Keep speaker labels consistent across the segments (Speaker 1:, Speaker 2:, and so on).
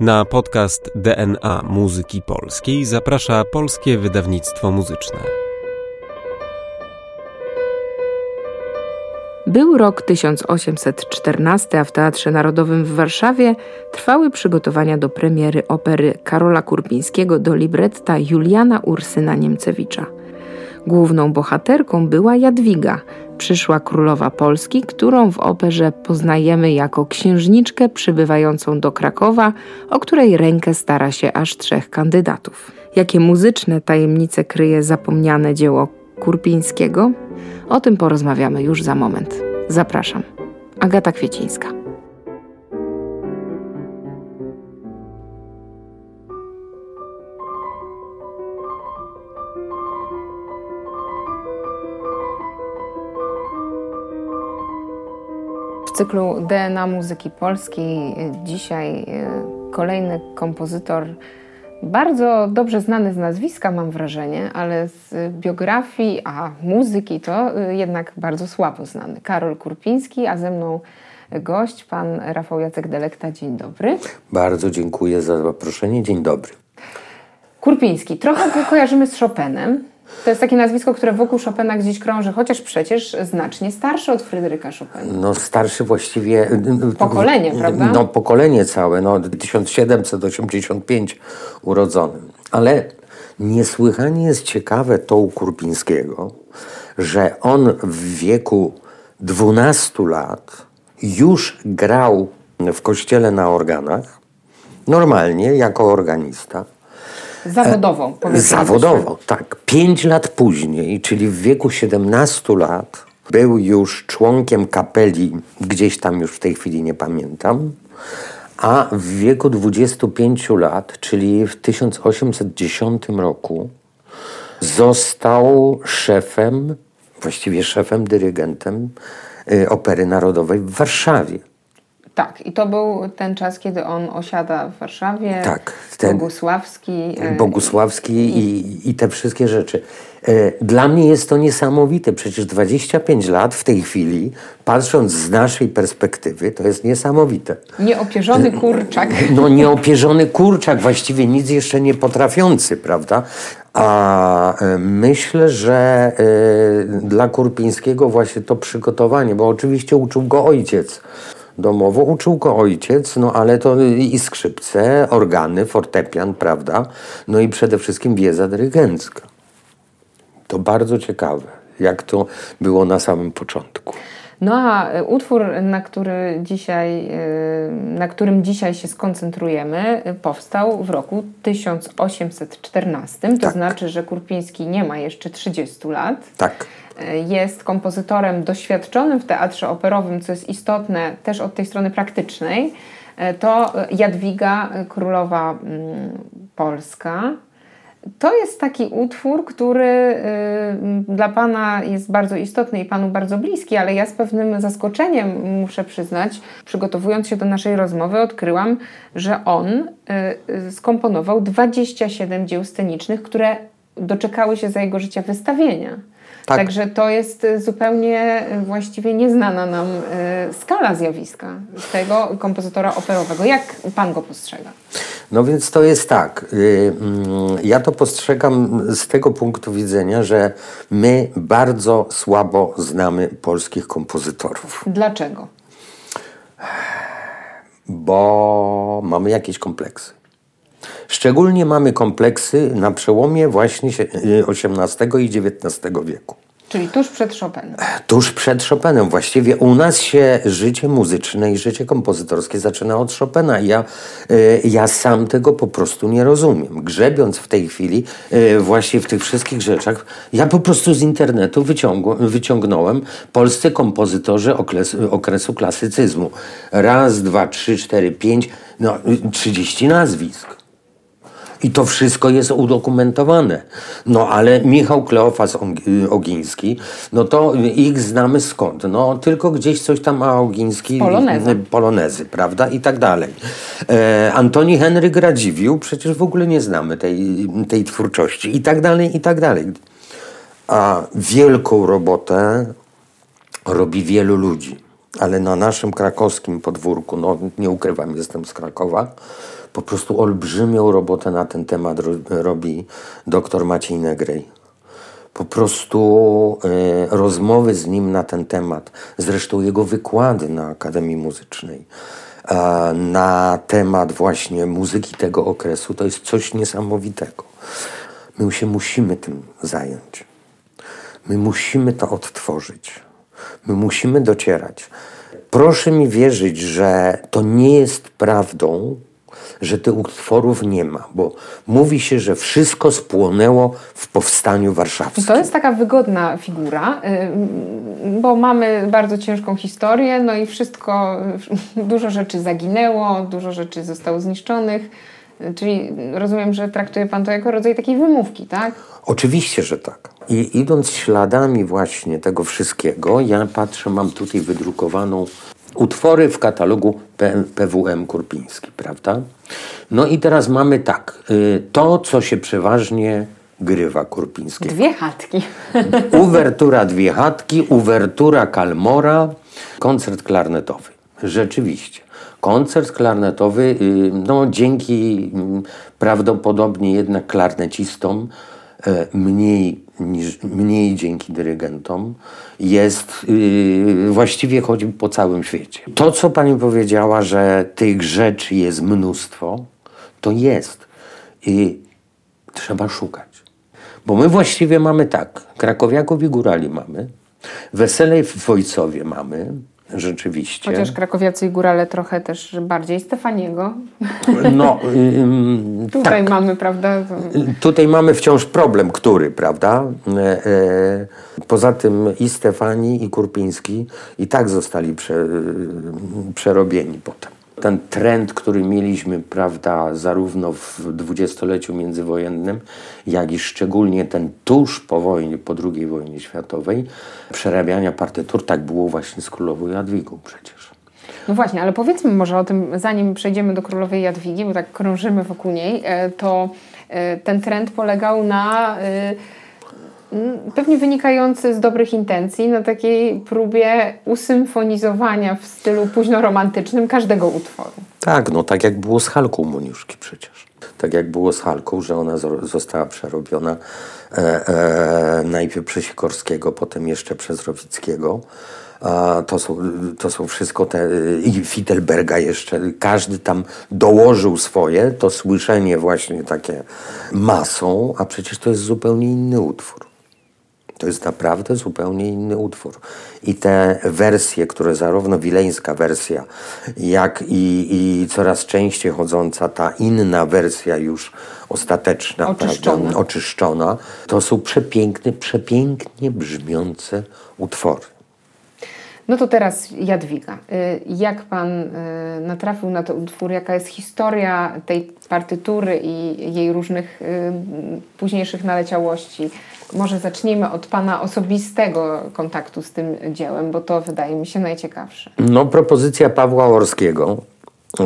Speaker 1: Na podcast DNA Muzyki Polskiej zaprasza Polskie Wydawnictwo Muzyczne.
Speaker 2: Był rok 1814, a w Teatrze Narodowym w Warszawie trwały przygotowania do premiery opery Karola Kurpińskiego do libretta Juliana Ursyna Niemcewicza. Główną bohaterką była Jadwiga, przyszła królowa Polski, którą w operze poznajemy jako księżniczkę przybywającą do Krakowa, o której rękę stara się aż trzech kandydatów. Jakie muzyczne tajemnice kryje zapomniane dzieło Kurpińskiego? O tym porozmawiamy już za moment. Zapraszam. Agata Kwiecińska. Cyklu DNA Muzyki Polskiej dzisiaj e, kolejny kompozytor bardzo dobrze znany z nazwiska, mam wrażenie, ale z biografii, a muzyki to e, jednak bardzo słabo znany. Karol Kurpiński, a ze mną gość, pan Rafał Jacek Delekta. Dzień dobry.
Speaker 3: Bardzo dziękuję za zaproszenie. Dzień dobry.
Speaker 2: Kurpiński. Trochę go kojarzymy z Chopinem. To jest takie nazwisko, które wokół Chopina gdzieś krąży, chociaż przecież znacznie starszy od Fryderyka Chopina.
Speaker 3: No starszy właściwie...
Speaker 2: Pokolenie, prawda?
Speaker 3: No pokolenie całe, no 1785 urodzony. Ale niesłychanie jest ciekawe to u Kurpińskiego, że on w wieku 12 lat już grał w kościele na organach, normalnie, jako organista.
Speaker 2: Zawodowo,
Speaker 3: Zawodowo, tak. Pięć lat później, czyli w wieku 17 lat, był już członkiem kapeli, gdzieś tam już w tej chwili nie pamiętam, a w wieku 25 lat, czyli w 1810 roku, został szefem, właściwie szefem, dyrygentem y, Opery Narodowej w Warszawie.
Speaker 2: Tak, i to był ten czas, kiedy on osiada w Warszawie.
Speaker 3: Tak. Ten
Speaker 2: Bogusławski.
Speaker 3: e, Bogusławski i, i te wszystkie rzeczy. E, dla mnie jest to niesamowite. Przecież 25 lat w tej chwili, patrząc z naszej perspektywy, to jest niesamowite.
Speaker 2: Nieopierzony kurczak.
Speaker 3: No nieopierzony kurczak, właściwie nic jeszcze nie potrafiący, prawda? A myślę, że dla Kurpińskiego właśnie to przygotowanie, bo oczywiście uczył go ojciec domowo. Uczył go ojciec, no ale to i skrzypce, organy, fortepian, prawda? No i przede wszystkim wiedza dyrygencka. To bardzo ciekawe, jak to było na samym początku.
Speaker 2: No a utwór, na, który dzisiaj, na którym dzisiaj się skoncentrujemy, powstał w roku 1814. To tak. znaczy, że Kurpiński nie ma jeszcze 30 lat.
Speaker 3: Tak
Speaker 2: jest kompozytorem doświadczonym w teatrze operowym, co jest istotne też od tej strony praktycznej, e, to Jadwiga Królowa mm, Polska. To jest taki utwór, który y, dla Pana jest bardzo istotny i Panu bardzo bliski, ale ja z pewnym zaskoczeniem muszę przyznać, przygotowując się do naszej rozmowy, odkryłam, że on y, y, skomponował 27 dzieł scenicznych, które doczekały się za jego życia wystawienia. Tak. Także to jest y, zupełnie y, właściwie nieznana nam y, skala zjawiska tego kompozytora operowego. Jak pan go postrzega?
Speaker 3: No więc to jest tak. Mm, ja to postrzegam z tego punktu widzenia, że my bardzo słabo znamy polskich kompozytorów.
Speaker 2: Dlaczego?
Speaker 3: Bo mamy jakieś kompleksy. Szczególnie mamy kompleksy na przełomie właśnie XVIII i XIX wieku.
Speaker 2: Czyli tuż przed Chopinem.
Speaker 3: Tuż przed Chopinem. Właściwie u nas się życie muzyczne i życie kompozytorskie zaczyna od Chopina. Ja, y, ja sam tego po prostu nie rozumiem. Grzebiąc w tej chwili y, właśnie w tych wszystkich rzeczach, ja po prostu z internetu wyciągnąłem polscy kompozytorzy okresu, okresu klasycyzmu. Raz, dwa, trzy, cztery, pięć, no, trzydzieści nazwisk. I to wszystko jest udokumentowane. No ale Michał Kleofas Ogiński, no to ich znamy skąd? No tylko gdzieś coś tam ma Ogiński.
Speaker 2: Polonezy.
Speaker 3: Polonezy, prawda? I tak dalej. E, Antoni Henryk Radziwiłł, przecież w ogóle nie znamy tej, tej twórczości. I tak dalej, i tak dalej. A wielką robotę robi wielu ludzi. Ale na naszym krakowskim podwórku, no nie ukrywam, jestem z Krakowa, po prostu olbrzymią robotę na ten temat robi doktor Maciej Negrej. Po prostu y, rozmowy z nim na ten temat, zresztą jego wykłady na Akademii Muzycznej, y, na temat właśnie muzyki tego okresu, to jest coś niesamowitego. My się musimy tym zająć. My musimy to odtworzyć. My musimy docierać. Proszę mi wierzyć, że to nie jest prawdą, że tych utworów nie ma, bo mówi się, że wszystko spłonęło w powstaniu warszawskim.
Speaker 2: To jest taka wygodna figura, y, bo mamy bardzo ciężką historię, no i wszystko, dużo rzeczy zaginęło, dużo rzeczy zostało zniszczonych. Czyli rozumiem, że traktuje Pan to jako rodzaj takiej wymówki, tak?
Speaker 3: Oczywiście, że tak. I idąc śladami właśnie tego wszystkiego, ja patrzę, mam tutaj wydrukowaną utwory w katalogu PWM Kurpiński, prawda? No i teraz mamy tak, y, to co się przeważnie grywa Kurpińskiego.
Speaker 2: Dwie chatki.
Speaker 3: Uwertura Dwie chatki, uwertura Kalmora, koncert klarnetowy. Rzeczywiście. Koncert klarnetowy, y, no dzięki mm, prawdopodobnie jednak klarnecistom, e, mniej, niż, mniej dzięki dyrygentom, jest yy, właściwie chodzi po całym świecie. To, co pani powiedziała, że tych rzeczy jest mnóstwo, to jest. I trzeba szukać. Bo my właściwie mamy tak, krakowiaków i górali mamy, wesele w Wojcowie mamy, Rzeczywiście.
Speaker 2: Chociaż krakowiacy i górale trochę też bardziej Stefaniego.
Speaker 3: No,
Speaker 2: tutaj tak. mamy, prawda?
Speaker 3: Tutaj mamy wciąż problem, który, prawda? E, e, poza tym i Stefani, i Kurpiński i tak zostali prze, przerobieni potem ten trend, który mieliśmy, prawda, zarówno w dwudziestoleciu międzywojennym, jak i szczególnie ten tuż po wojnie, po II wojnie światowej, przerabiania partytur, tak było właśnie z królową Jadwigą przecież.
Speaker 2: No właśnie, ale powiedzmy może o tym, zanim przejdziemy do królowej Jadwigi, bo tak krążymy wokół niej, e, to e, ten trend polegał na e, pewnie wynikający z dobrych intencji, na takiej próbie usymfonizowania w stylu późnoromantycznym każdego utworu.
Speaker 3: Tak, no tak jak było z Halką Moniuszki przecież. Tak jak było z Halką, że ona została przerobiona e, e, najpierw przez Sikorskiego, potem jeszcze przez Rowickiego. A to, są, to są wszystko te, i Fittelberga jeszcze, każdy tam dołożył swoje, to słyszenie właśnie takie masą, a przecież to jest zupełnie inny utwór. To jest naprawdę zupełnie inny utwór. I te wersje, które zarówno wileńska wersja, jak i, i coraz częściej chodząca ta inna wersja już ostateczna,
Speaker 2: oczyszczona.
Speaker 3: Prawda, oczyszczona, to są przepiękne, przepięknie brzmiące utwory.
Speaker 2: No to teraz Jadwiga. Y, jak pan y, natrafił na ten utwór? Jaka jest historia tej partytury i jej różnych y, późniejszych naleciałości? Może zacznijmy od Pana osobistego kontaktu z tym dziełem, bo to wydaje mi się najciekawsze.
Speaker 3: No, propozycja Pawła Orskiego,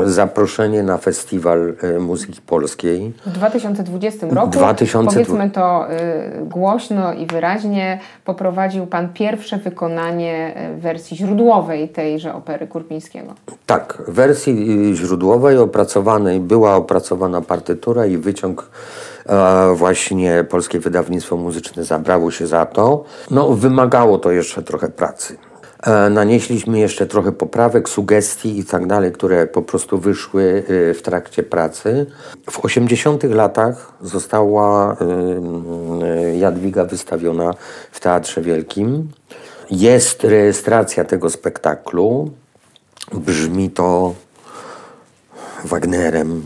Speaker 3: zaproszenie na Festiwal e, Muzyki Polskiej.
Speaker 2: W 2020 roku, 2000... powiedzmy to y, głośno i wyraźnie, poprowadził Pan pierwsze wykonanie e, wersji źródłowej tejże opery Kurpińskiego.
Speaker 3: Tak, wersji y, źródłowej opracowanej, była opracowana partytura i wyciąg właśnie Polskie Wydawnictwo Muzyczne zabrało się za to. No, wymagało to jeszcze trochę pracy. E, nanieśliśmy jeszcze trochę poprawek, sugestii i tak dalej, które po prostu wyszły e, w trakcie pracy. W 80 latach została e, Jadwiga wystawiona w Teatrze Wielkim. Jest rejestracja tego spektaklu. Brzmi to Wagnerem,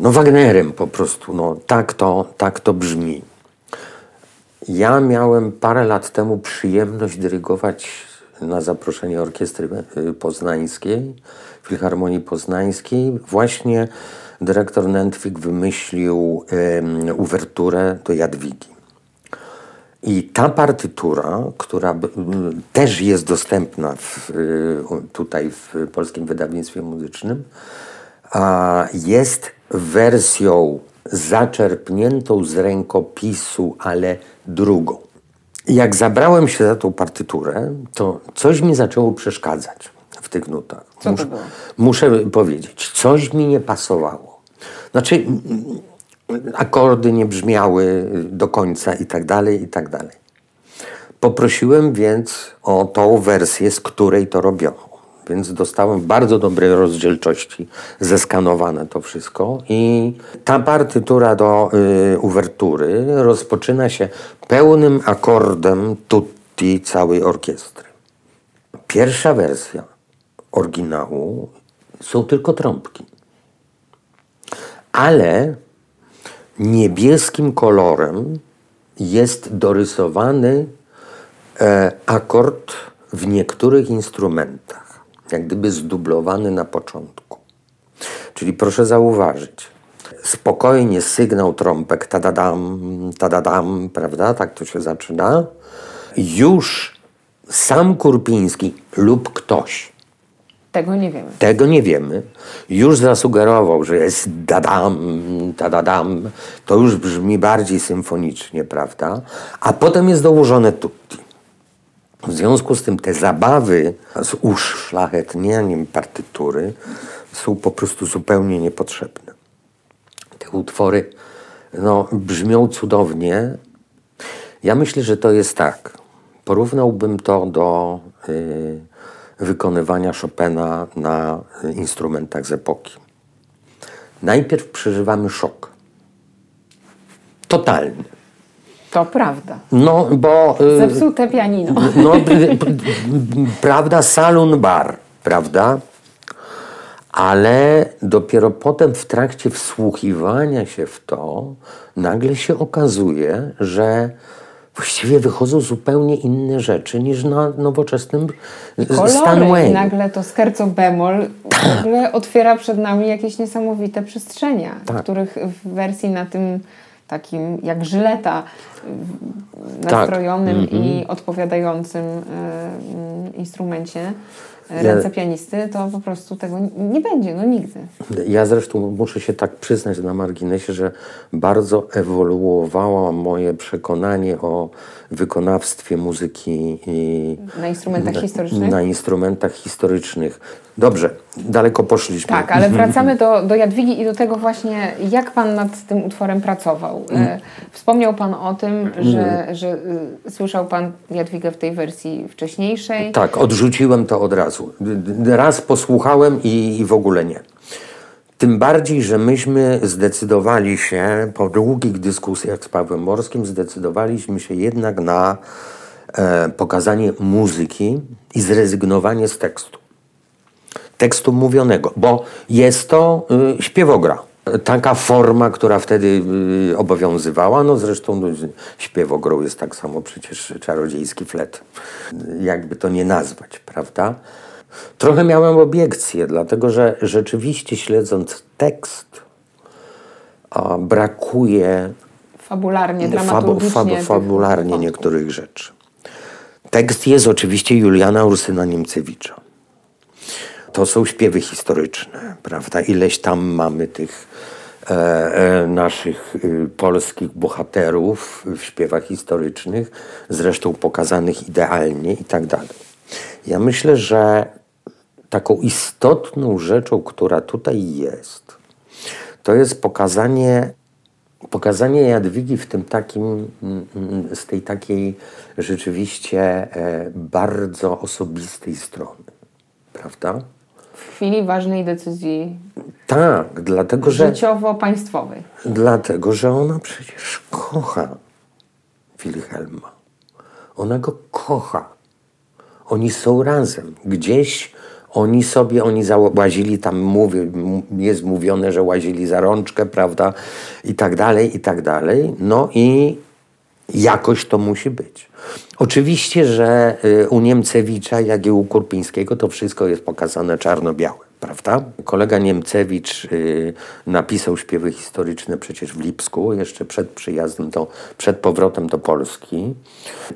Speaker 3: no Wagnerem po prostu, no tak to, tak to brzmi. Ja miałem parę lat temu przyjemność dyrygować na zaproszenie Orkiestry y, Poznańskiej, Filharmonii Poznańskiej. Właśnie dyrektor Nętwik wymyślił um, uwerturę do Jadwigi. I ta partytura, która też jest dostępna w, y, tutaj w Polskim Wydawnictwie Muzycznym, jest wersją zaczerpniętą z rękopisu, ale drugą. jak zabrałem się za tą partyturę, to coś mi zaczęło przeszkadzać w tych nutach.
Speaker 2: Co to
Speaker 3: muszę,
Speaker 2: było?
Speaker 3: muszę powiedzieć, coś mi nie pasowało. Znaczy, akordy nie brzmiały do końca i tak dalej, i tak dalej. Poprosiłem więc o tą wersję, z której to robiono. Więc dostałem bardzo dobrej rozdzielczości, zeskanowane to wszystko. I ta partytura do y, uwertury rozpoczyna się pełnym akordem tutti całej orkiestry. Pierwsza wersja oryginału są tylko trąbki. Ale niebieskim kolorem jest dorysowany e, akord w niektórych instrumentach, jak gdyby zdublowany na początku. Czyli proszę zauważyć, spokojnie sygnał trąbek, tadadam, tadadam, prawda, tak to się zaczyna. Już sam Kurpiński lub ktoś,
Speaker 2: Tego nie wiemy.
Speaker 3: tego nie wiemy, już zasugerował, że jest dadam, tadadam, to już brzmi bardziej symfonicznie, prawda? A potem jest dołożone tutti. W związku z tym te zabawy z uszlachetnianiem partytury są po prostu zupełnie niepotrzebne. Te utwory no, brzmią cudownie. Ja myślę, że to jest tak. Porównałbym to do y, wykonywania Chopina na y, instrumentach z epoki. Najpierw przeżywamy szok. Totalny.
Speaker 2: To prawda.
Speaker 3: No, bo... y,
Speaker 2: Zepsute pianino.
Speaker 3: no, prawda, salon bar, prawda? Ale dopiero potem w trakcie wsłuchiwania się w to, nagle się okazuje, że właściwie wychodzą zupełnie inne rzeczy niż na nowoczesnym
Speaker 2: Kolory i
Speaker 3: Stanway.
Speaker 2: nagle to scherzo bemol nagle otwiera przed nami jakieś niesamowite przestrzenie,
Speaker 3: Tak.
Speaker 2: których w wersji na tym takim jak żyleta w-
Speaker 3: Tak.
Speaker 2: nastrojonym
Speaker 3: Mhm.
Speaker 2: i odpowiadającym e, mm, instrumencie e, ręce pianisty, to po prostu tego nie będzie, no nigdy.
Speaker 3: Ja zresztą muszę się tak przyznać na marginesie, że bardzo ewoluowało moje przekonanie o wykonawstwie muzyki i
Speaker 2: Na instrumentach historycznych?
Speaker 3: na instrumentach historycznych. Dobrze, daleko poszliśmy.
Speaker 2: Tak, ale wracamy do, do Jadwigi i do tego właśnie, jak Pan nad tym utworem pracował. E, Wspomniał Pan o tym, że, że y, słyszał Pan Jadwigę w tej wersji wcześniejszej.
Speaker 3: Tak, odrzuciłem to od razu. Raz posłuchałem i, i w ogóle nie. Tym bardziej, że myśmy zdecydowali się, po długich dyskusjach z Pawłem Morskim, zdecydowaliśmy się jednak na e, pokazanie muzyki i zrezygnowanie z tekstu. Tekstu mówionego, bo jest to y, śpiewogra. Taka forma, która wtedy y, obowiązywała, no zresztą no, śpiewogrą jest tak samo przecież czarodziejski flet. Jakby to nie nazwać, prawda? Trochę miałem obiekcje, dlatego że rzeczywiście śledząc tekst, a, brakuje
Speaker 2: Fabularnie,
Speaker 3: fabu,
Speaker 2: dramaturgicznie.
Speaker 3: fabu,
Speaker 2: tych
Speaker 3: fabularnie niektórych rzeczy. Tekst jest oczywiście Juliana Ursyna Niemcewicza. To są śpiewy historyczne, prawda? Ileś tam mamy tych e, e, naszych y, polskich bohaterów w śpiewach historycznych, zresztą pokazanych idealnie i tak dalej. Ja myślę, że taką istotną rzeczą, która tutaj jest, to jest pokazanie, pokazanie Jadwigi w tym takim, mm, z tej takiej rzeczywiście e, bardzo osobistej strony. Prawda?
Speaker 2: W chwili ważnej decyzji
Speaker 3: Tak, dlatego że,
Speaker 2: życiowo-państwowej.
Speaker 3: dlatego, że ona przecież kocha Wilhelma. Ona go kocha. Oni są razem. Gdzieś oni sobie, oni łazili tam, mówi, m- jest mówione, że łazili za rączkę, prawda, i tak dalej, i tak dalej. No i jakoś to musi być. Oczywiście, że y, u Niemcewicza, jak i u Kurpińskiego, to wszystko jest pokazane czarno-białe, prawda? Kolega Niemcewicz y, napisał śpiewy historyczne przecież w Lipsku, jeszcze przed przyjazdem, do, przed powrotem do Polski.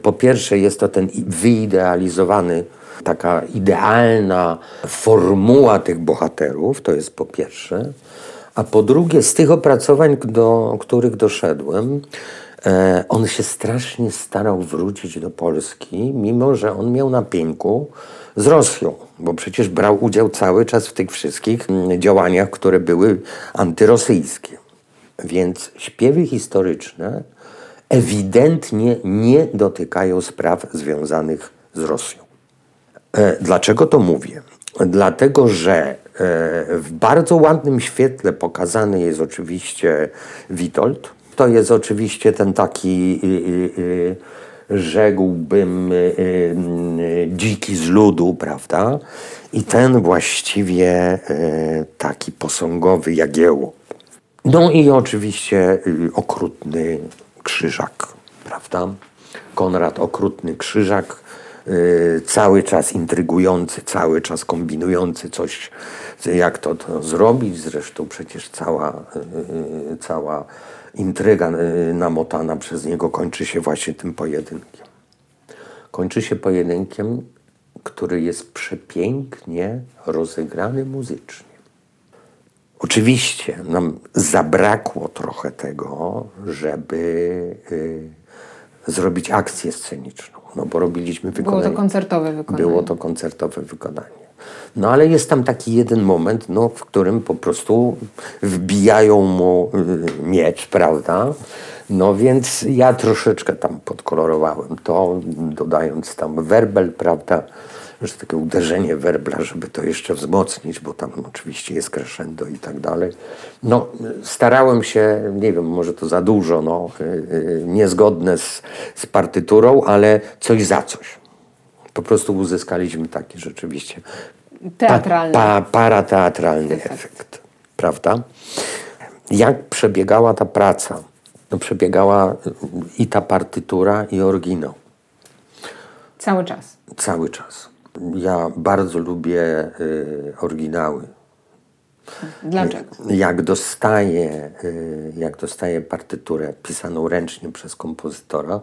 Speaker 3: Po pierwsze jest to ten wyidealizowany, taka idealna formuła tych bohaterów, to jest po pierwsze. A po drugie, z tych opracowań, do których doszedłem, e, on się strasznie starał wrócić do Polski, mimo że on miał na z Rosją, bo przecież brał udział cały czas w tych wszystkich mm, działaniach, które były antyrosyjskie. Więc śpiewy historyczne ewidentnie nie dotykają spraw związanych z Rosją. E, dlaczego to mówię? Dlatego, że e, w bardzo ładnym świetle pokazany jest oczywiście Witold. To jest oczywiście ten taki, rzekłbym, dziki z ludu, prawda? I ten właściwie e, taki posągowy Jagiełło. No i oczywiście okrutny Krzyżak, prawda? Konrad Okrutny Krzyżak, cały czas intrygujący, cały czas kombinujący coś, jak to, to zrobić. Zresztą przecież cała, yy, cała intryga namotana przez niego kończy się właśnie tym pojedynkiem. Kończy się pojedynkiem, który jest przepięknie rozegrany muzycznie. Oczywiście nam zabrakło trochę tego, żeby y, zrobić akcję sceniczną, no bo robiliśmy wykonanie.
Speaker 2: Było to koncertowe wykonanie.
Speaker 3: Było to koncertowe wykonanie. No ale jest tam taki jeden moment, no, w którym po prostu wbijają mu y, miecz, prawda? No więc ja troszeczkę tam podkolorowałem to, dodając tam werbel, prawda? Że takie uderzenie werbla, żeby to jeszcze wzmocnić, bo tam oczywiście jest crescendo i tak dalej. No, starałem się, nie wiem, może to za dużo, no, y, y, niezgodne z, z partyturą, ale coś za coś. Po prostu uzyskaliśmy taki rzeczywiście
Speaker 2: teatralny.
Speaker 3: Pa, pa, parateatralny efekt. efekt, prawda? Jak przebiegała ta praca? No, przebiegała i ta partytura, i oryginał.
Speaker 2: Cały czas.
Speaker 3: Cały czas. Ja bardzo lubię y, oryginały.
Speaker 2: Dlaczego?
Speaker 3: Jak dostaję, y, jak dostaję partyturę pisaną ręcznie przez kompozytora,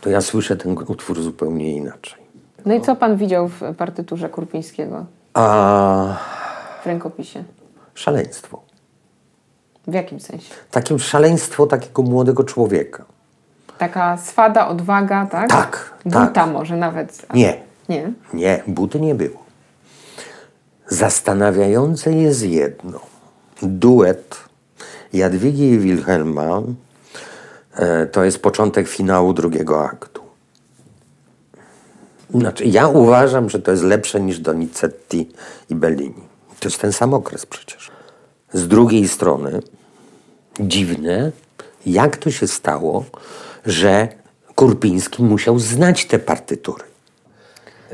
Speaker 3: to ja słyszę ten utwór zupełnie inaczej.
Speaker 2: No i co pan widział w partyturze Kurpińskiego?
Speaker 3: A...
Speaker 2: W rękopisie?
Speaker 3: Szaleństwo.
Speaker 2: W jakim sensie?
Speaker 3: Takie szaleństwo takiego młodego człowieka.
Speaker 2: Taka swada, odwaga, tak?
Speaker 3: Tak.
Speaker 2: Buta
Speaker 3: tak.
Speaker 2: może nawet.
Speaker 3: Nie.
Speaker 2: Nie?
Speaker 3: Nie, buty nie było. Zastanawiające jest jedno. Duet Jadwigi i Wilhelma e, to jest początek finału drugiego aktu. Znaczy, ja uważam, że to jest lepsze niż Donizetti i Bellini. To jest ten sam okres przecież. Z drugiej strony, dziwne, jak to się stało, że Kurpiński musiał znać te partytury.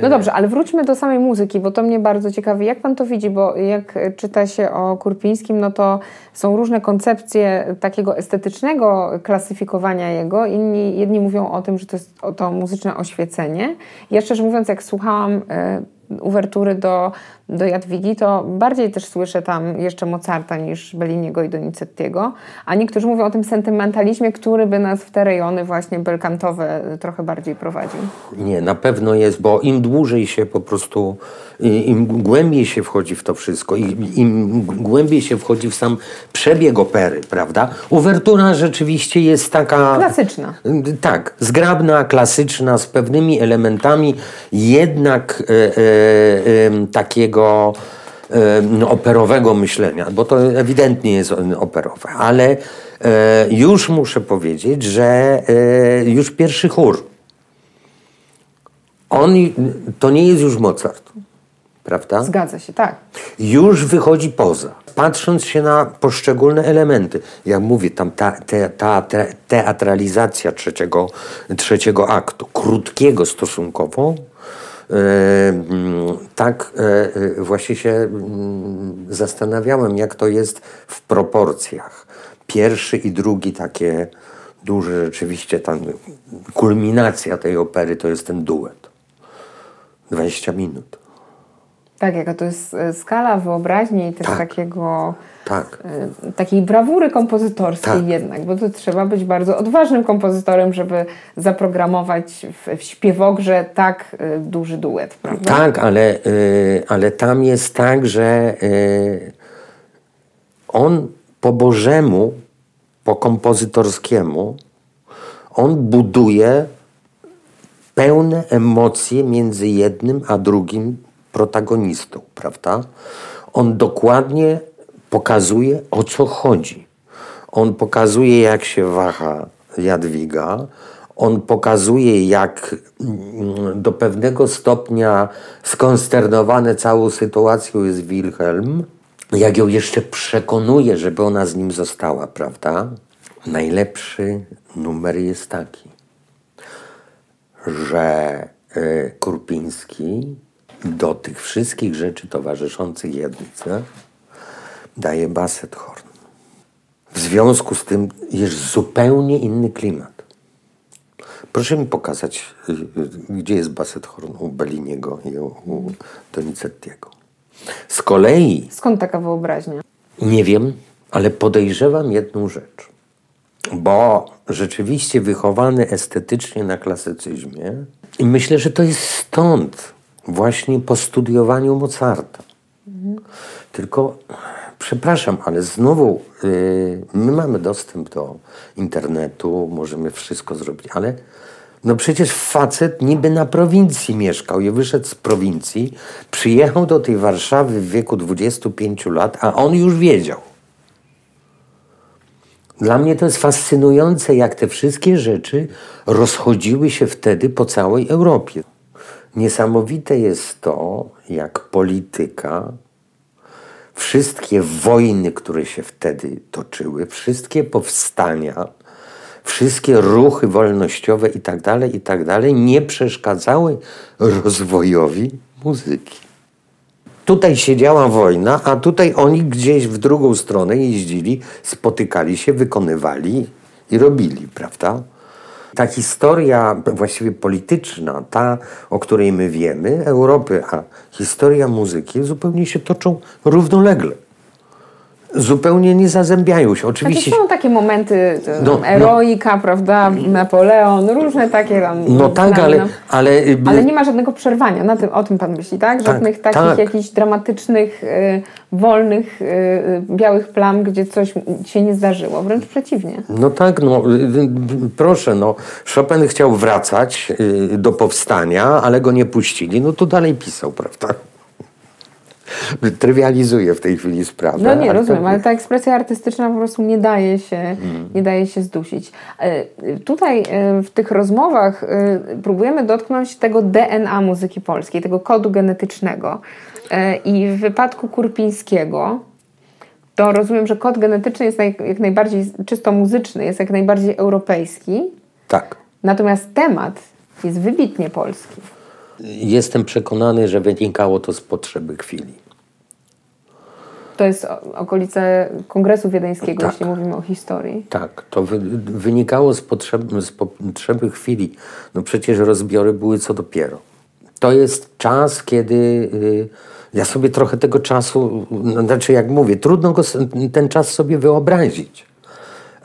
Speaker 2: No dobrze, ale wróćmy do samej muzyki, bo to mnie bardzo ciekawi. Jak pan to widzi? Bo jak czyta się o Kurpińskim, no to są różne koncepcje takiego estetycznego klasyfikowania jego. Inni, jedni mówią o tym, że to jest to muzyczne oświecenie. Ja szczerze mówiąc, jak słuchałam e, uwertury do, do Jadwigi, to bardziej też słyszę tam jeszcze Mozarta niż Belliniego i Donizettiego, a niektórzy mówią o tym sentymentalizmie, który by nas w te rejony właśnie belkantowe trochę bardziej prowadził.
Speaker 3: Nie, na pewno jest, bo im dłużej się po prostu, im głębiej się wchodzi w to wszystko, im, im głębiej się wchodzi w sam przebieg opery, prawda? Uwertura rzeczywiście jest taka...
Speaker 2: Klasyczna.
Speaker 3: Tak, zgrabna, klasyczna, z pewnymi elementami, jednak e, e, takiego no, operowego myślenia, bo to ewidentnie jest operowe, ale e, już muszę powiedzieć, że e, już pierwszy chór, on, to nie jest już Mozart, prawda?
Speaker 2: Zgadza się, tak.
Speaker 3: Już wychodzi poza. Patrząc się na poszczególne elementy, jak mówię, tam ta, te, ta teatralizacja trzeciego, trzeciego aktu, krótkiego stosunkowo, tak e, e, właśnie się mm, zastanawiałem, jak to jest w proporcjach. Pierwszy i drugi takie duże, rzeczywiście tam kulminacja tej opery to jest ten duet. 20 minut.
Speaker 2: Tak, jaka to jest e, skala wyobraźni i też
Speaker 3: tak.
Speaker 2: takiego
Speaker 3: tak.
Speaker 2: Y, takiej brawury kompozytorskiej tak. jednak, bo to trzeba być bardzo odważnym kompozytorem, żeby zaprogramować w, w śpiewogrze tak y, duży duet, prawda?
Speaker 3: Tak, ale, y, ale tam jest tak, że on po Bożemu po kompozytorskiemu, on buduje pełne emocje między jednym a drugim protagonistą, prawda? On dokładnie pokazuje, o co chodzi. On pokazuje, jak się waha Jadwiga. On pokazuje, jak mm, do pewnego stopnia skonsternowany całą sytuacją jest Wilhelm. Jak ją jeszcze przekonuje, żeby ona z nim została, prawda? Najlepszy numer jest taki, że y, Kurpiński do tych wszystkich rzeczy towarzyszących jedynce daje baset horn. W związku z tym jest zupełnie inny klimat. Proszę mi pokazać, y, y, gdzie jest baset horn u Belliniego i u Donizettiego. Z kolei...
Speaker 2: Skąd taka wyobraźnia?
Speaker 3: Nie wiem, ale podejrzewam jedną rzecz. Bo rzeczywiście wychowany estetycznie na klasycyzmie i myślę, że to jest stąd właśnie po studiowaniu Mozarta. Tylko Przepraszam, ale znowu yy, my mamy dostęp do internetu, możemy wszystko zrobić, ale no przecież facet niby na prowincji mieszkał i wyszedł z prowincji, przyjechał do tej Warszawy w wieku 25 lat, a on już wiedział. Dla mnie to jest fascynujące, jak te wszystkie rzeczy rozchodziły się wtedy po całej Europie. Niesamowite jest to, jak polityka wszystkie wojny, które się wtedy toczyły, wszystkie powstania, wszystkie ruchy wolnościowe itd., tak itd. Tak nie przeszkadzały rozwojowi muzyki. Tutaj siedziała wojna, a tutaj oni gdzieś w drugą stronę jeździli, spotykali się, wykonywali i robili, prawda? Ta historia właściwie polityczna, ta, o której my wiemy, Europy, a historia muzyki zupełnie się toczą równolegle zupełnie nie zazębiają się. Oczywiście.
Speaker 2: Takie są takie momenty, no, no, eroika, no, prawda, Napoleon, różne takie tam.
Speaker 3: No tak, ale,
Speaker 2: no.
Speaker 3: ale...
Speaker 2: Ale nie ma żadnego przerwania, na tym, o tym pan myśli, tak? tak Żadnych tak, takich tak. jakichś dramatycznych, y, wolnych, y, białych plam, gdzie coś się nie zdarzyło, wręcz przeciwnie.
Speaker 3: No tak, no y, y, proszę, no Chopin chciał wracać y, do powstania, ale go nie puścili, no to dalej pisał, prawda? Trywializuję w tej chwili sprawę.
Speaker 2: No nie, rozumiem, ale ta ekspresja artystyczna po prostu nie daje się, hmm. nie daje się zdusić. E, tutaj e, w tych rozmowach e, próbujemy dotknąć tego DNA muzyki polskiej, tego kodu genetycznego. I w wypadku Kurpińskiego to rozumiem, że kod genetyczny jest jak najbardziej czysto muzyczny, jest jak najbardziej europejski.
Speaker 3: Tak.
Speaker 2: Natomiast temat jest wybitnie polski.
Speaker 3: Jestem przekonany, że wynikało to z potrzeby chwili.
Speaker 2: To jest okolice Kongresu Wiedeńskiego, tak. jeśli mówimy o historii.
Speaker 3: Tak, to wy, wynikało z potrzeby, z potrzeby chwili. No przecież rozbiory były co dopiero. To jest czas, kiedy y, ja sobie trochę tego czasu, no, znaczy jak mówię, trudno go, ten czas sobie wyobrazić.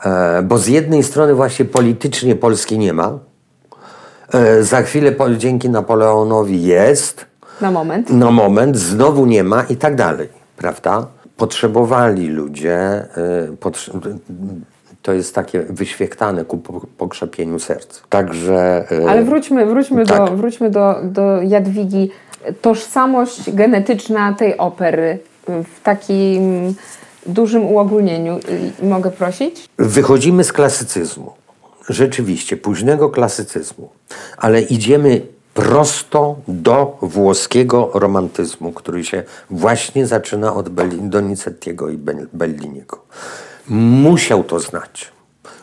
Speaker 3: E, bo z jednej strony właśnie politycznie Polski nie ma, E, za chwilę dzięki Napoleonowi jest.
Speaker 2: Na moment.
Speaker 3: Na moment, znowu nie ma i tak dalej, prawda? Potrzebowali ludzie, e, to jest takie wyświechtane ku pokrzepieniu serc. Także.
Speaker 2: E, Ale wróćmy, wróćmy, tak. do, wróćmy do, do Jadwigi. Tożsamość genetyczna tej opery w takim dużym uogólnieniu. Mogę prosić?
Speaker 3: Wychodzimy z klasycyzmu rzeczywiście późnego klasycyzmu, ale idziemy prosto do włoskiego romantyzmu, który się właśnie zaczyna od Donizettiego i Belliniego. Musiał to znać.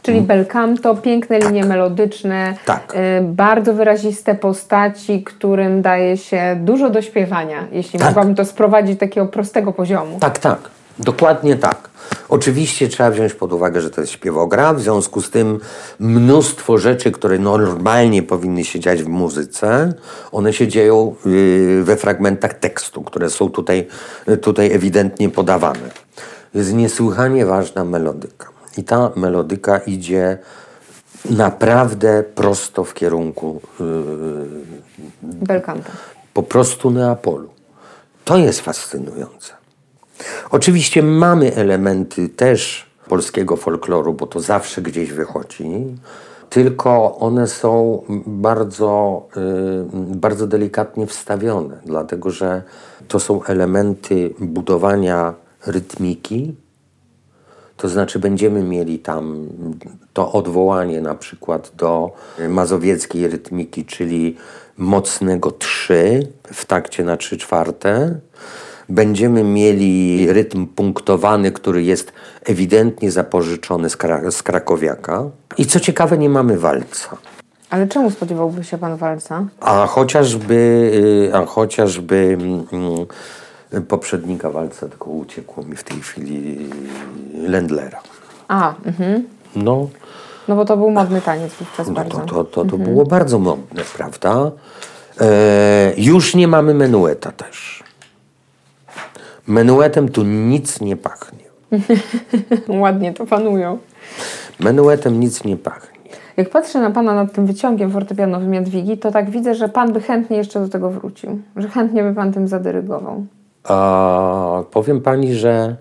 Speaker 2: Czyli bel canto, piękne tak. linie melodyczne, tak. y, bardzo wyraziste postaci, którym daje się dużo do śpiewania, jeśli tak. mogłabym to sprowadzić do takiego prostego poziomu.
Speaker 3: Tak, tak. Dokładnie tak. Oczywiście trzeba wziąć pod uwagę, że to jest śpiewogra, w związku z tym mnóstwo rzeczy, które normalnie powinny się dziać w muzyce, one się dzieją y, we fragmentach tekstu, które są tutaj, tutaj ewidentnie podawane. Jest niesłychanie ważna melodyka. I ta melodyka idzie naprawdę prosto w kierunku
Speaker 2: yy, Belkanta.
Speaker 3: Po prostu Neapolu. To jest fascynujące. Oczywiście mamy elementy też polskiego folkloru, bo to zawsze gdzieś wychodzi. Tylko one są bardzo, y, bardzo delikatnie wstawione, dlatego że to są elementy budowania rytmiki, to znaczy będziemy mieli tam to odwołanie na przykład do mazowieckiej rytmiki, czyli mocnego 3 w takcie na 3 czwarte. Będziemy mieli rytm punktowany, który jest ewidentnie zapożyczony z, Kra z Krakowiaka. I co ciekawe, nie mamy walca.
Speaker 2: Ale czemu spodziewałby się pan walca?
Speaker 3: A chociażby, y, a chociażby mm, poprzednika walca, tylko uciekło mi w tej chwili Lendlera.
Speaker 2: A, mhm.
Speaker 3: No,
Speaker 2: No bo to był modny taniec wówczas
Speaker 3: no
Speaker 2: bardzo.
Speaker 3: to, to, to, to było bardzo modne, prawda? E, już nie mamy menueta też. Menuetem tu nic nie pachnie.
Speaker 2: Ładnie to panują.
Speaker 3: Menuetem nic nie pachnie.
Speaker 2: Jak patrzę na pana nad tym wyciągiem fortepianowym Jadwigi, to tak widzę, że pan by chętnie jeszcze do tego wrócił. Że chętnie by pan tym zadyrygował.
Speaker 3: A powiem pani, że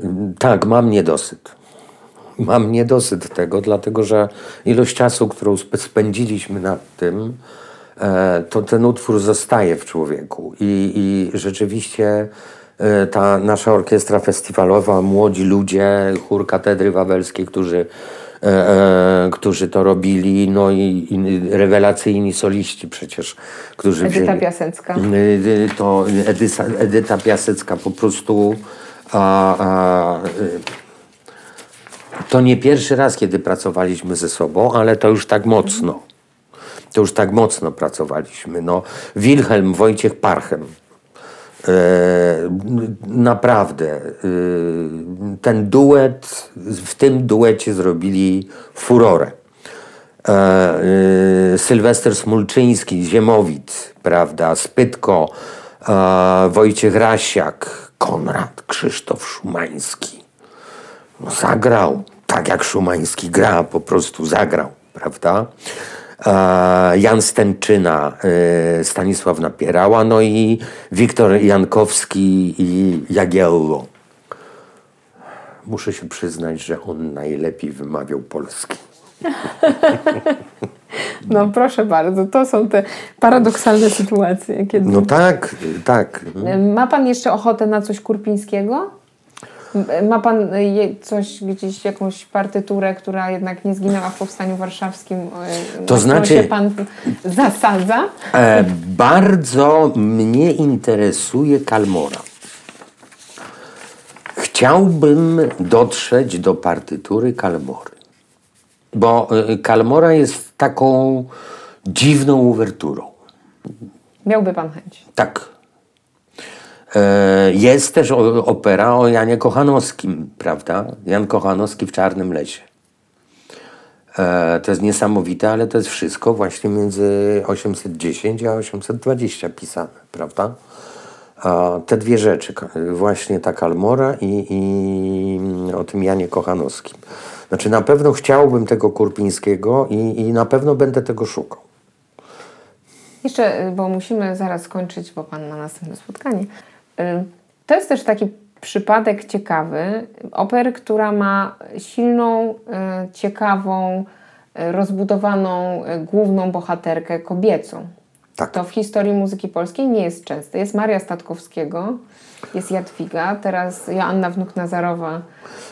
Speaker 3: mm, tak, mam niedosyt. Mam niedosyt tego, dlatego że ilość czasu, którą spędziliśmy nad tym, e, to ten utwór zostaje w człowieku. I, i rzeczywiście ta nasza orkiestra festiwalowa, młodzi ludzie, chór katedry wawelskiej, którzy, e, e, którzy to robili, no i, i rewelacyjni soliści przecież, którzy
Speaker 2: Edyta
Speaker 3: wzięli.
Speaker 2: Piasecka.
Speaker 3: Y, to Edysa, Edyta Piasecka po prostu a, a, to nie pierwszy raz, kiedy pracowaliśmy ze sobą, ale to już tak mocno. To już tak mocno pracowaliśmy. No, Wilhelm Wojciech Parchem. E, naprawdę. e, ten duet, w tym duecie zrobili furorę. E, Sylwester Smulczyński, Ziemowit, prawda, Spytko, Wojciech Rasiak, Konrad Krzysztof Szumański. No, zagrał tak, jak Szumański gra, po prostu zagrał, prawda? E, Jan Stęczyna, e, Stanisław Napierała, no i Wiktor Jankowski i Jagiello. Muszę się przyznać, że on najlepiej wymawiał polski.
Speaker 2: No proszę bardzo, to są te paradoksalne sytuacje. Kiedy...
Speaker 3: No tak, tak.
Speaker 2: Ma pan jeszcze ochotę na coś kurpińskiego? Ma pan y, coś, gdzieś jakąś partyturę, która jednak nie zginęła w Powstaniu Warszawskim? y, na którą
Speaker 3: znaczy-
Speaker 2: się pan zasadza?
Speaker 3: E, bardzo mnie interesuje Kalmora. Chciałbym dotrzeć do partytury Kalmory. Bo e, Kalmora jest taką dziwną uwerturą.
Speaker 2: Miałby pan chęć.
Speaker 3: Tak. E, Jest też opera o Janie Kochanowskim, prawda? Jan Kochanowski w Czarnym Lesie. E, To jest niesamowite, ale to jest wszystko właśnie między 810 a 820 pisane, prawda? Te dwie rzeczy, właśnie ta Kalmora i, i o tym Janie Kochanowskim. Znaczy na pewno chciałbym tego Kurpińskiego i, i na pewno będę tego szukał.
Speaker 2: Jeszcze, bo musimy zaraz skończyć, bo Pan ma następne spotkanie. To jest też taki przypadek ciekawy opery, która ma silną, y, ciekawą, y, rozbudowaną y, główną bohaterkę kobiecą.
Speaker 3: Tak.
Speaker 2: To w historii muzyki polskiej nie jest częste. Jest Maria Statkowskiego, jest Jadwiga, teraz Joanna Wnuk-Nazarowa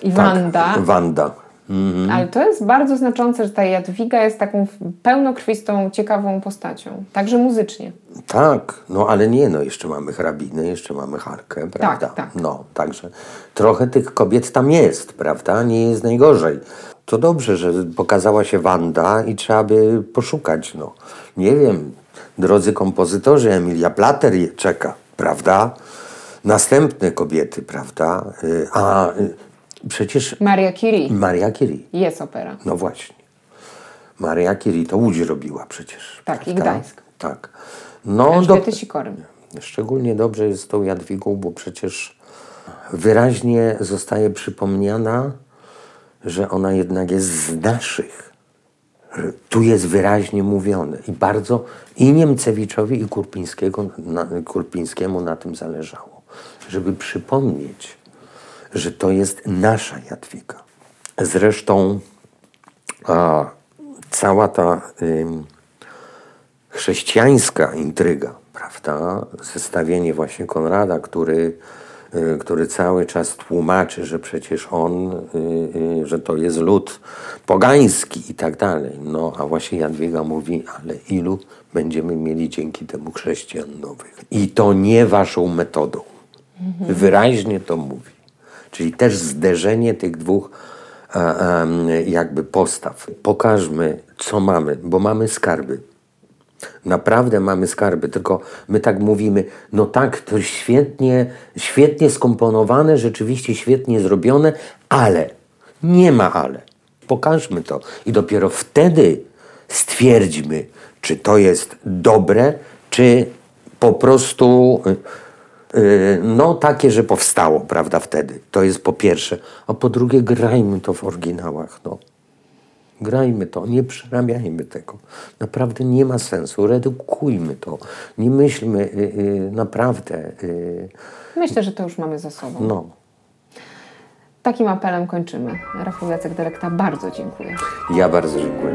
Speaker 2: i Wanda.
Speaker 3: Tak, Wanda.
Speaker 2: Ale to jest bardzo znaczące, że ta Jadwiga jest taką pełnokrwistą, ciekawą postacią. Także muzycznie.
Speaker 3: Tak, no ale nie, no jeszcze mamy hrabinę, jeszcze mamy harkę, prawda?
Speaker 2: tak.
Speaker 3: No, także trochę tych kobiet tam jest, prawda? Nie jest najgorzej. To dobrze, że pokazała się Wanda i trzeba by poszukać, no. Nie wiem, drodzy kompozytorzy, Emilia Plater czeka, prawda? Następne kobiety, prawda? Y, A y, przecież
Speaker 2: Maria Curie.
Speaker 3: Maria Curie,
Speaker 2: Jest opera.
Speaker 3: no właśnie. Maria Curie to Łódź robiła przecież.
Speaker 2: Tak, i
Speaker 3: prawda?
Speaker 2: Gdańsk.
Speaker 3: Tak. No, do. Szczególnie dobrze jest z tą Jadwigą, bo przecież wyraźnie zostaje przypomniana, że ona jednak jest z naszych. Tu jest wyraźnie mówione i bardzo i Niemcewiczowi i Kurpińskiego, na, Kurpińskiemu na tym zależało, żeby przypomnieć, że to jest nasza Jadwiga. Zresztą a, cała ta y, chrześcijańska intryga, prawda? Zestawienie właśnie Konrada, który, y, który cały czas tłumaczy, że przecież on, y, y, że to jest lud pogański i tak dalej. No, a właśnie Jadwiga mówi, ale ilu będziemy mieli dzięki temu chrześcijan nowych. I to nie waszą metodą. Mhm. Wyraźnie to mówi. Czyli też zderzenie tych dwóch jakby postaw. Pokażmy, co mamy, bo mamy skarby. Naprawdę mamy skarby, tylko my tak mówimy, no tak, to świetnie, świetnie skomponowane, rzeczywiście świetnie zrobione, ale nie ma ale. Pokażmy to i dopiero wtedy stwierdźmy, czy to jest dobre, czy po prostu no takie, że powstało, prawda, wtedy. To jest po pierwsze. A po drugie, grajmy to w oryginałach, no. Grajmy to, nie przerabiajmy tego. Naprawdę nie ma sensu. Redukujmy to. Nie myślmy y, y, naprawdę. Y,
Speaker 2: Myślę, że to już mamy za sobą.
Speaker 3: no.
Speaker 2: Takim apelem kończymy. Rafał Jacek Delekta, bardzo dziękuję.
Speaker 3: Ja bardzo dziękuję.